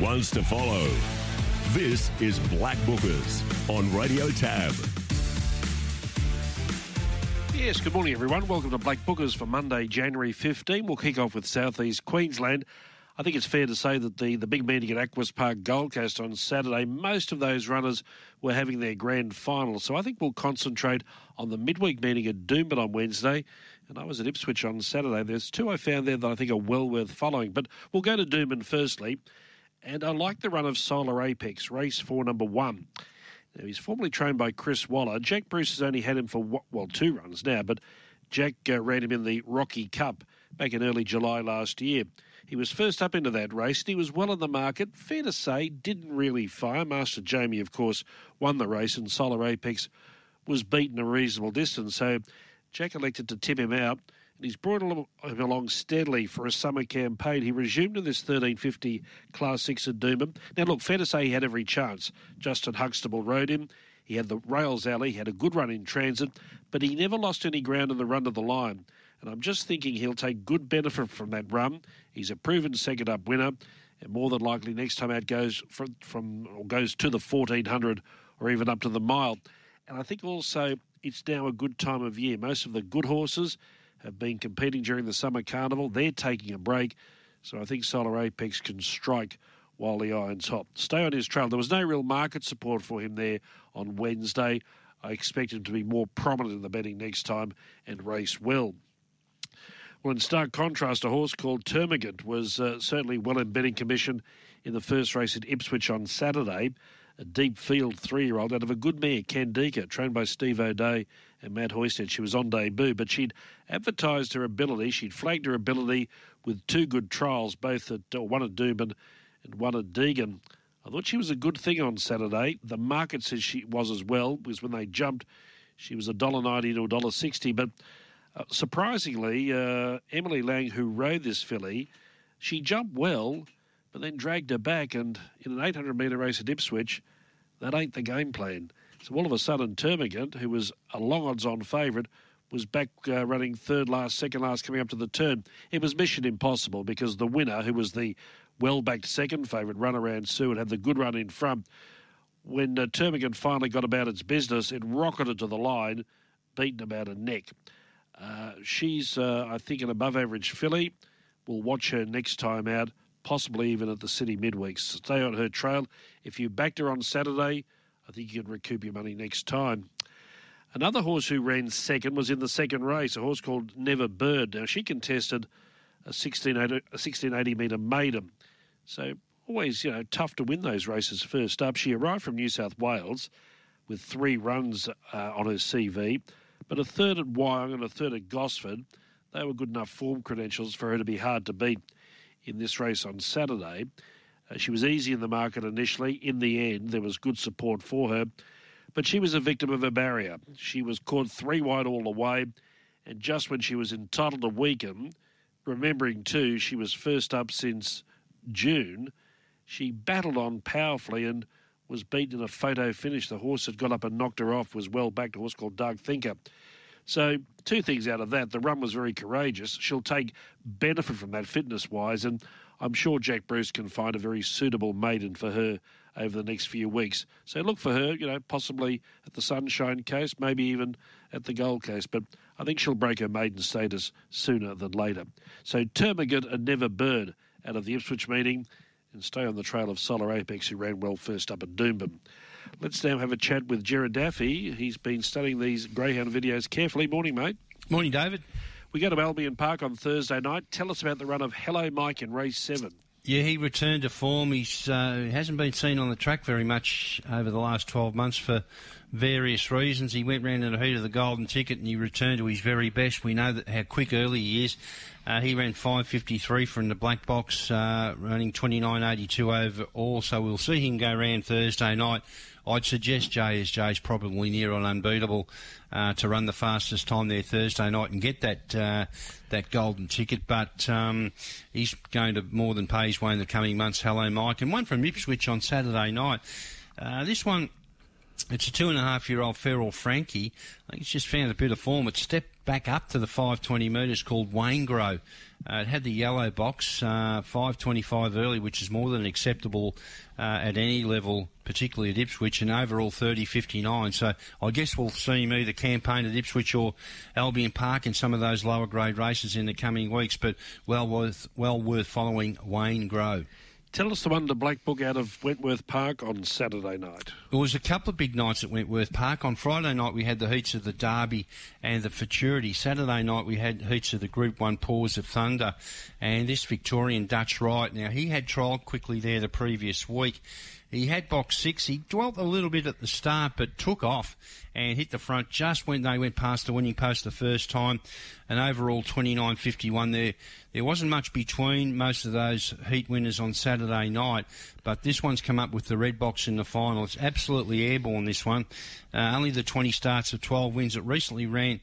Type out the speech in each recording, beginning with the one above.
ones to follow. This is Black Bookers on Radio Tab. Yes, good morning, everyone. Welcome to Black Bookers for Monday, January 15. We'll kick off with southeast Queensland. I think it's fair to say that the, the big meeting at Aquis Park Gold Coast on Saturday, most of those runners were having their grand final. So I think we'll concentrate on the midweek meeting at Doomben on Wednesday. And I was at Ipswich on Saturday. There's two I found there that I think are well worth following. But we'll go to Doomben firstly. And I like the run of Solar Apex, race four, number one. Now, he's formerly trained by Chris Waller. Jack Bruce has only had him for, well, two runs now, but Jack uh, ran him in the Rocky Cup back in early July last year. He was first up into that race and he was well in the market. Fair to say, didn't really fire. Master Jamie, of course, won the race and Solar Apex was beaten a reasonable distance. So Jack elected to tip him out he's brought him along steadily for a summer campaign. He resumed in this 1350 Class 6 at Doomben. Now, look, fair to say he had every chance. Justin Huxtable rode him. He had the rails alley, he had a good run in transit, but he never lost any ground in the run to the line. And I'm just thinking he'll take good benefit from that run. He's a proven second up winner, and more than likely next time out goes from, from or goes to the 1400 or even up to the mile. And I think also it's now a good time of year. Most of the good horses have been competing during the summer carnival. They're taking a break, so I think Solar Apex can strike while the iron's hot. Stay on his trail. There was no real market support for him there on Wednesday. I expect him to be more prominent in the betting next time and race well. Well, in stark contrast, a horse called Termagant was uh, certainly well in betting commission in the first race at Ipswich on Saturday. A deep field three year old out of a good mare, Candika, trained by Steve O'Dea and Matt Hoysted. She was on debut, but she'd advertised her ability. She'd flagged her ability with two good trials, both at uh, one at Doomben and one at Deagon. I thought she was a good thing on Saturday. The market says she was as well, because when they jumped, she was $1.90 to $1.60. But uh, surprisingly, uh, Emily Lang, who rode this filly, she jumped well, but then dragged her back. And in an 800 metre race at Ipswich, that ain't the game plan. So all of a sudden, Termagant, who was a long odds on favourite, was back uh, running third last, second last, coming up to the turn. It was mission impossible because the winner, who was the well backed second favourite, run around Sue and had the good run in front. When uh, Termagant finally got about its business, it rocketed to the line, beaten about a neck. Uh, she's, uh, I think, an above average filly. We'll watch her next time out, possibly even at the City Midweeks. Stay on her trail. If you backed her on Saturday, I think you can recoup your money next time. Another horse who ran second was in the second race, a horse called Never Bird. Now, she contested a 1680, a 1680 metre maiden. So, always, you know, tough to win those races first up. She arrived from New South Wales with three runs uh, on her CV but a third at Wyong and a third at Gosford, they were good enough form credentials for her to be hard to beat in this race on Saturday. Uh, she was easy in the market initially. In the end, there was good support for her, but she was a victim of a barrier. She was caught three wide all the way, and just when she was entitled to weaken, remembering too she was first up since June, she battled on powerfully and was beaten in a photo finish. The horse that got up and knocked her off was well backed, a horse called Dark Thinker. So, two things out of that. The run was very courageous. She'll take benefit from that fitness wise, and I'm sure Jack Bruce can find a very suitable maiden for her over the next few weeks. So, look for her, you know, possibly at the Sunshine Coast, maybe even at the Gold Coast, but I think she'll break her maiden status sooner than later. So, Termagant and Never Bird out of the Ipswich meeting and stay on the trail of Solar Apex, who ran well first up at Doomben. Let's now have a chat with Gerard Daffy. He's been studying these greyhound videos carefully. Morning, mate. Morning, David. We go to Albion Park on Thursday night. Tell us about the run of Hello Mike in race seven. Yeah, he returned to form. He uh, hasn't been seen on the track very much over the last 12 months for various reasons. He went round in the heat of the golden ticket and he returned to his very best. We know that how quick early he is. Uh, he ran 5.53 from the black box, uh, running 29.82 overall. So we'll see him go round Thursday night. I'd suggest JSJ is probably near on unbeatable uh, to run the fastest time there Thursday night and get that uh, that golden ticket. But um, he's going to more than pay his way in the coming months. Hello, Mike, and one from Ipswich on Saturday night. Uh, this one It's a two and a half year old feral Frankie. I think it's just found a bit of form. It stepped back up to the 520 metres called Waingro. Uh, it had the yellow box, uh, 525 early, which is more than acceptable uh, at any level, particularly at Ipswich, and overall 30.59. So I guess we'll see him either campaign at Ipswich or Albion Park in some of those lower grade races in the coming weeks, but well worth, well worth following Waingro. Tell us the one to Black Book out of Wentworth Park on Saturday night. It was a couple of big nights at Wentworth Park. On Friday night we had the heats of the Derby and the Futurity. Saturday night we had heats of the Group 1 Paws of Thunder and this Victorian Dutch Right. Now he had trialled quickly there the previous week. He had box six. He dwelt a little bit at the start, but took off and hit the front just when they went past the winning post the first time. An overall 29.51 there. There wasn't much between most of those heat winners on Saturday night, but this one's come up with the red box in the final. It's absolutely airborne, this one. Uh, only the 20 starts of 12 wins. It recently ran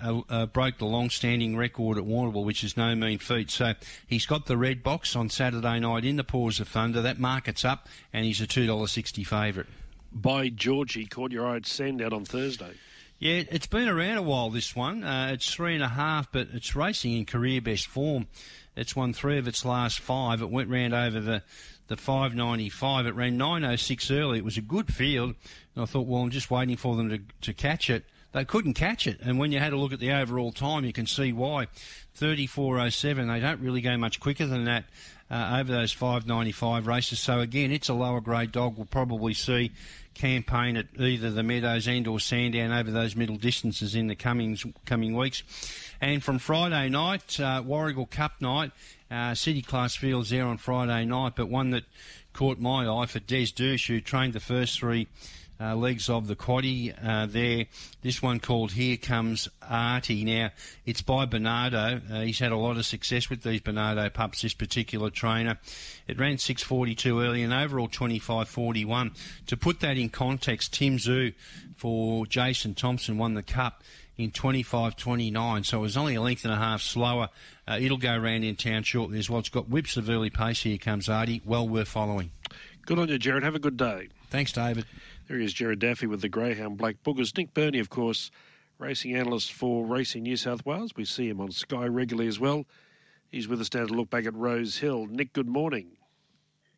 uh, uh, broke the long-standing record at Warrnambool, which is no mean feat. So he's got the red box on Saturday night in the Paws of Thunder. That market's up, and he's a two dollar sixty favourite. By Georgie, caught your eye at Sandown on Thursday. Yeah, it's been around a while. This one, uh, it's three and a half, but it's racing in career best form. It's won three of its last five. It went round over the the 595. It ran 906 early. It was a good field. And I thought, well, I'm just waiting for them to, to catch it they couldn't catch it. And when you had a look at the overall time, you can see why. 34.07, they don't really go much quicker than that uh, over those 595 races. So again, it's a lower grade dog. We'll probably see campaign at either the Meadows and or Sandown over those middle distances in the coming coming weeks. And from Friday night, uh, Warragul Cup night, uh, City Class Fields there on Friday night, but one that caught my eye for Des Dursh, who trained the first three uh, legs of the quaddy uh, there. This one called Here Comes Artie. Now, it's by Bernardo. Uh, he's had a lot of success with these Bernardo pups, this particular trainer. It ran 6.42 early and overall 25.41. To put that in context, Tim Zoo for Jason Thompson won the cup in 25.29, so it was only a length and a half slower. Uh, it'll go around in town shortly as well. It's got whips of early pace. Here comes Artie. Well worth following. Good on you, Gerard. Have a good day. Thanks, David. There he is, Gerard Daffy with the Greyhound Black Bookers. Nick Berney, of course, racing analyst for Racing New South Wales. We see him on Sky regularly as well. He's with us now to look back at Rose Hill. Nick, good morning.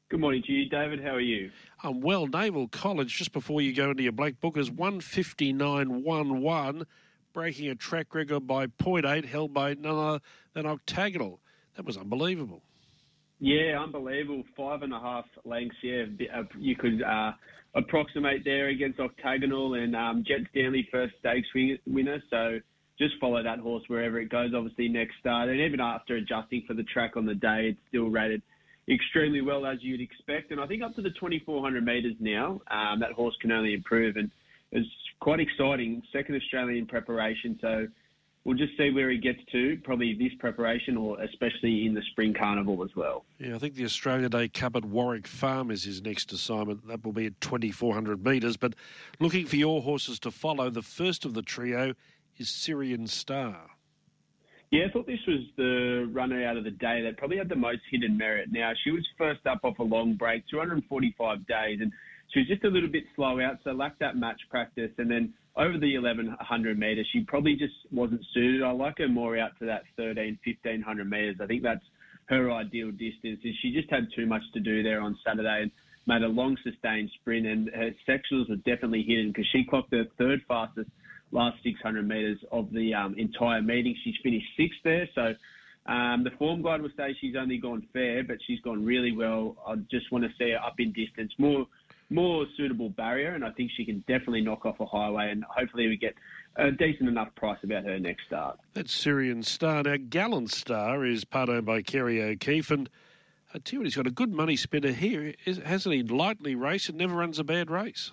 Good morning to you, David. How are you? I'm well. Naval College, just before you go into your Black Bookers, 159.11, breaking a track record by 0.8, held by none other than Octagonal. That was unbelievable. Yeah, unbelievable. Five and a half lengths. Yeah, you could uh, approximate there against Octagonal and um, Jet Stanley first stakes winner. So just follow that horse wherever it goes. Obviously next start, and even after adjusting for the track on the day, it's still rated extremely well as you'd expect. And I think up to the 2400 metres now, um, that horse can only improve, and it's quite exciting. Second Australian preparation, so we'll just see where he gets to, probably this preparation or especially in the spring carnival as well. Yeah, I think the Australia Day Cup at Warwick Farm is his next assignment. That will be at 2,400 metres. But looking for your horses to follow, the first of the trio is Syrian Star. Yeah, I thought this was the runner out of the day that probably had the most hidden merit. Now, she was first up off a long break, 245 days, and she was just a little bit slow out, so lacked that match practice. And then over the 1100 metres, she probably just wasn't suited. I like her more out to that 13, 1500 metres. I think that's her ideal distance. Is she just had too much to do there on Saturday and made a long sustained sprint, and her sectionals were definitely hidden because she clocked the third fastest last 600 metres of the um, entire meeting. She's finished sixth there, so. Um, the form guide will say she's only gone fair, but she's gone really well. I just want to see her up in distance, more more suitable barrier, and I think she can definitely knock off a highway, and hopefully we get a decent enough price about her next start. That's Syrian Star. Now, Gallant Star is part owned by Kerry O'Keeffe, and I tell you what, he's got a good money spinner here, hasn't he? Lightly raced and never runs a bad race.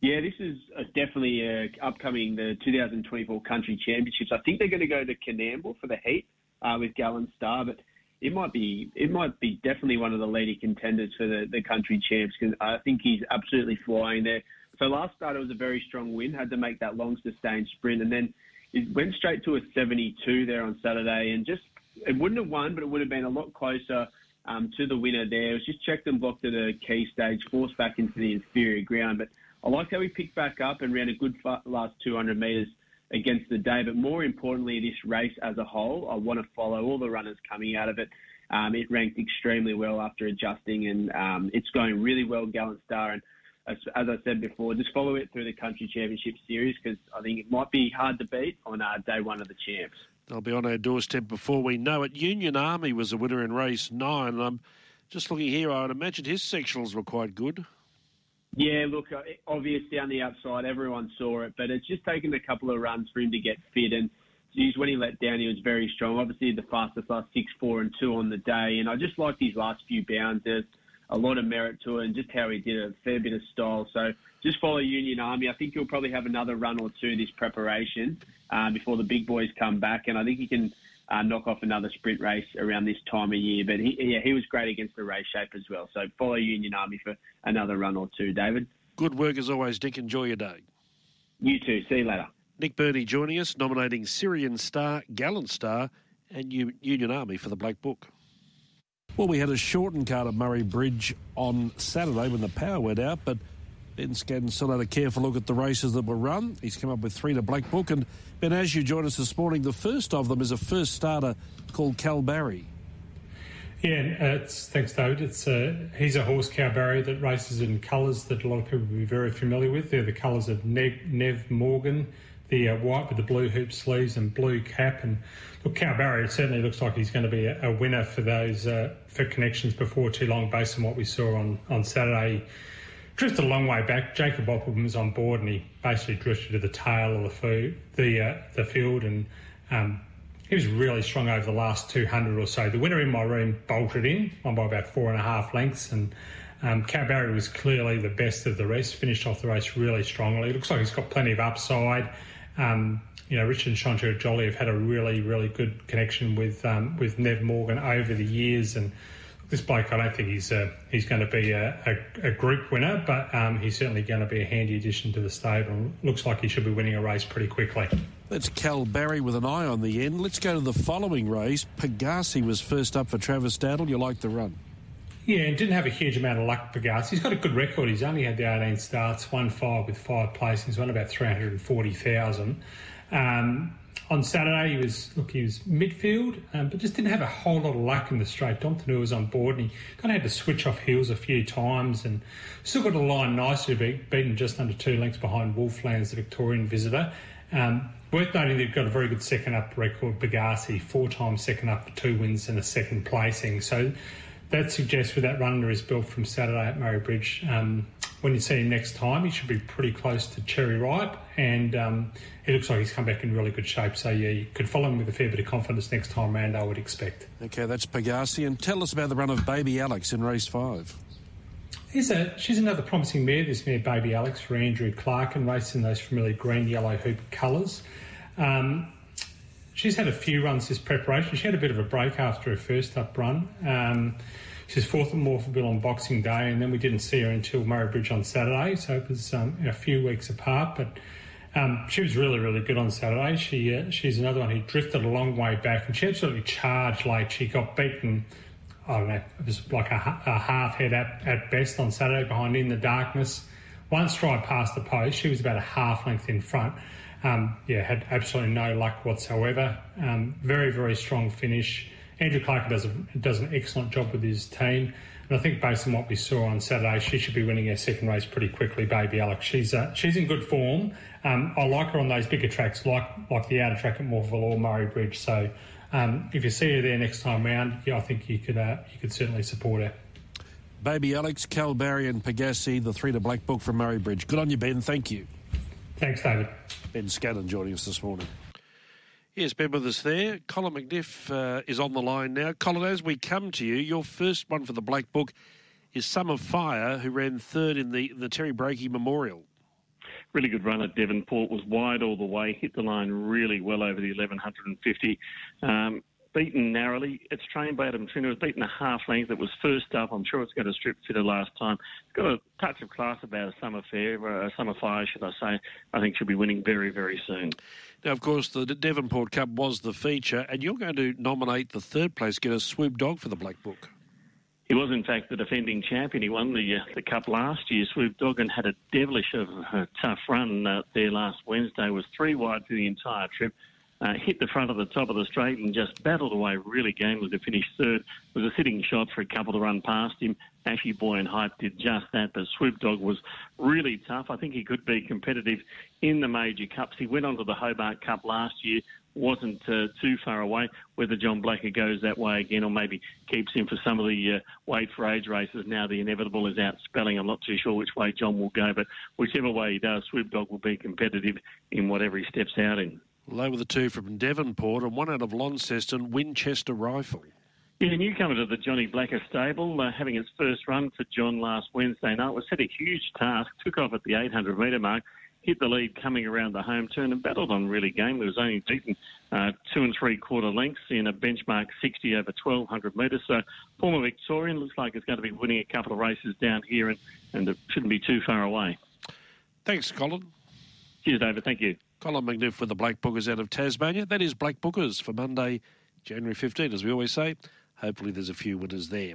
Yeah, this is definitely uh, upcoming the 2024 Country Championships. I think they're going to go to Coonamble for the heat uh, with Gallant Star, but it might be it might be definitely one of the leading contenders for the, the country champs because I think he's absolutely flying there. So last start it was a very strong win, had to make that long sustained sprint, and then it went straight to a 72 there on Saturday, and just it wouldn't have won, but it would have been a lot closer um, to the winner there. It was just checked and blocked at a key stage, forced back into the inferior ground, but I like how he picked back up and ran a good last 200 metres against the day. But more importantly, this race as a whole, I want to follow all the runners coming out of it. Um, it ranked extremely well after adjusting, and um, it's going really well, Gallant Star. And as, as, I said before, just follow it through the Country Championship Series because I think it might be hard to beat on uh, day one of the champs. They'll be on our doorstep before we know it. Union Army was a winner in race nine. I'm just looking here. I would imagine his sectionals were quite good. Yeah, look, uh, obviously on the outside, everyone saw it, but it's just taken a couple of runs for him to get fit. And geez, when he let down, he was very strong. Obviously, the fastest last six, four, and two on the day. And I just liked his last few bounds. There's a lot of merit to it, and just how he did it, a fair bit of style. So just follow Union Army. I think he'll probably have another run or two this preparation uh, before the big boys come back, and I think he can uh, knock off another sprint race around this time of year. But he, yeah, he was great against the race shape as well. So follow Union Army for another run or two, David. Good work as always, Nick. Enjoy your day. You too. See you later. Nick Berney joining us, nominating Syrian Star, Gallant Star, and Union Army for the Black Book. Well, we had a shortened card at Murray Bridge on Saturday when the power went out, but Ben Scadden still had a careful look at the races that were run. He's come up with three to Black Book. And Ben, as you join us this morning, the first of them is a first starter called Cal Barry. Yeah, uh, thanks, David. It's uh, he's a horse cow barrier that races in colours that a lot of people will be very familiar with. They're the colours of Nev, Nev Morgan, the uh, white with the blue hoop sleeves and blue cap. And look, Cow Barry, certainly looks like he's going to be a, a winner for those uh, for connections before too long, based on what we saw on on Saturday drifted a long way back. Jacob Opperman was on board, and he basically drifted to the tail of the food, the uh, the field, and um, he was really strong over the last 200 or so. The winner in my room bolted in, won by about four and a half lengths, and um, was clearly the best of the rest. Finished off the race really strongly. It looks like he's got plenty of upside. Um, you know, Richard and Chantelle Jolly have had a really, really good connection with um, with Nev Morgan over the years, and this bloke, I don't think he's uh, he's going to be a, a, a group winner, but um, he's certainly going to be a handy addition to the stable. Looks like he should be winning a race pretty quickly. That's Cal Barry with an eye on the end. Let's go to the following race. Pegasi was first up for Travis Doudle. You like the run? Yeah, and didn't have a huge amount of luck, Pegasi. He's got a good record. He's only had the 18 starts, won five with five placings, won about 340,000. Um, on Saturday, he was look, he was midfield, um, but just didn't have a whole lot of luck in the straight. Dom Tourneur was on board, and he kind of had to switch off heels a few times, and still got a line nicely, be, beaten just under two lengths behind Wolflands, the Victorian visitor. Um, worth noting they've got a very good second up record. Pegasi, four times second up for two wins and a second placing. So that suggests with that run under his belt from Saturday at Murray Bridge, um, when you see him next time, he should be pretty close to Cherry Ripe, and um, it looks like he's come back in really good shape. So yeah, you could follow him with a fair bit of confidence next time round. I would expect. Okay, that's Pegasi, and tell us about the run of Baby Alex in race five. He's a, she's another promising mare, this mare Baby Alex for Andrew Clark, and racing those familiar green yellow hoop colours. Um, she's had a few runs this preparation. She had a bit of a break after her first up run. Um, She's fourth at Morphettville on Boxing Day, and then we didn't see her until Murray Bridge on Saturday, so it was um, a few weeks apart. But um, she was really, really good on Saturday. She uh, she's another one who drifted a long way back, and she absolutely charged late. She got beaten. I don't know. It was like a, a half head at, at best on Saturday behind in the darkness. One stride past the post, she was about a half length in front. Um, yeah, had absolutely no luck whatsoever. Um, very, very strong finish. Andrew Clark does, a, does an excellent job with his team. And I think based on what we saw on Saturday, she should be winning her second race pretty quickly, baby Alex. She's uh, she's in good form. Um, I like her on those bigger tracks, like like the outer track at Morphettville or Murray Bridge. So um, if you see her there next time round, yeah, I think you could uh, you could certainly support her. Baby Alex, Cal Barry and Pegasi, the three to Black Book from Murray Bridge. Good on you, Ben. Thank you. Thanks, David. Ben Scadden joining us this morning. Yes, Ben with us there. Colin McNiff uh, is on the line now. Colin, as we come to you, your first one for the Black Book is Summer Fire, who ran third in the, the Terry Breaky Memorial. Really good run at Devonport, was wide all the way, hit the line really well over the 1150. Um, beaten narrowly. It's trained by Adam Trinder. It was beaten a half length. It was first up. I'm sure it's going to strip fitter last time. It's got a touch of class about a summer fair, uh, a summer fire, should I say. I think she'll be winning very, very soon. Now, of course, the Devonport Cup was the feature, and you're going to nominate the third place getter, Swoop Dog, for the Black Book. He was, in fact, the defending champion. He won the uh, the cup last year. Swoop Dog and had a devilish of a tough run uh, there last Wednesday. Was three wide for the entire trip. Uh, hit the front of the top of the straight and just battled away really gamely to finish third. It was a sitting shot for a couple to run past him. Ashy Boy and Hype did just that, but Swoop Dog was really tough. I think he could be competitive in the major cups. He went on to the Hobart Cup last year, wasn't uh, too far away. Whether John Blacker goes that way again or maybe keeps him for some of the uh, weight for age races now the inevitable is out spelling. I'm not too sure which way John will go, but whichever way he does, Swoop Dog will be competitive in whatever he steps out in. Low with the two from Devonport and one out of Launceston, Winchester Rifle. Yeah, newcomer to the Johnny Blacker stable, uh, having its first run for John last Wednesday night, was set a huge task, took off at the 800 metre mark, hit the lead coming around the home turn and battled on really game. It was only beaten uh, two and three quarter lengths in a benchmark 60 over 1200 metres. So former Victorian looks like it's going to be winning a couple of races down here and, and it shouldn't be too far away. Thanks, Colin. Cheers, David. Thank you. Colin McNiff with the Black Bookers out of Tasmania. That is Black Bookers for Monday, January 15, as we always say. Hopefully, there's a few winners there.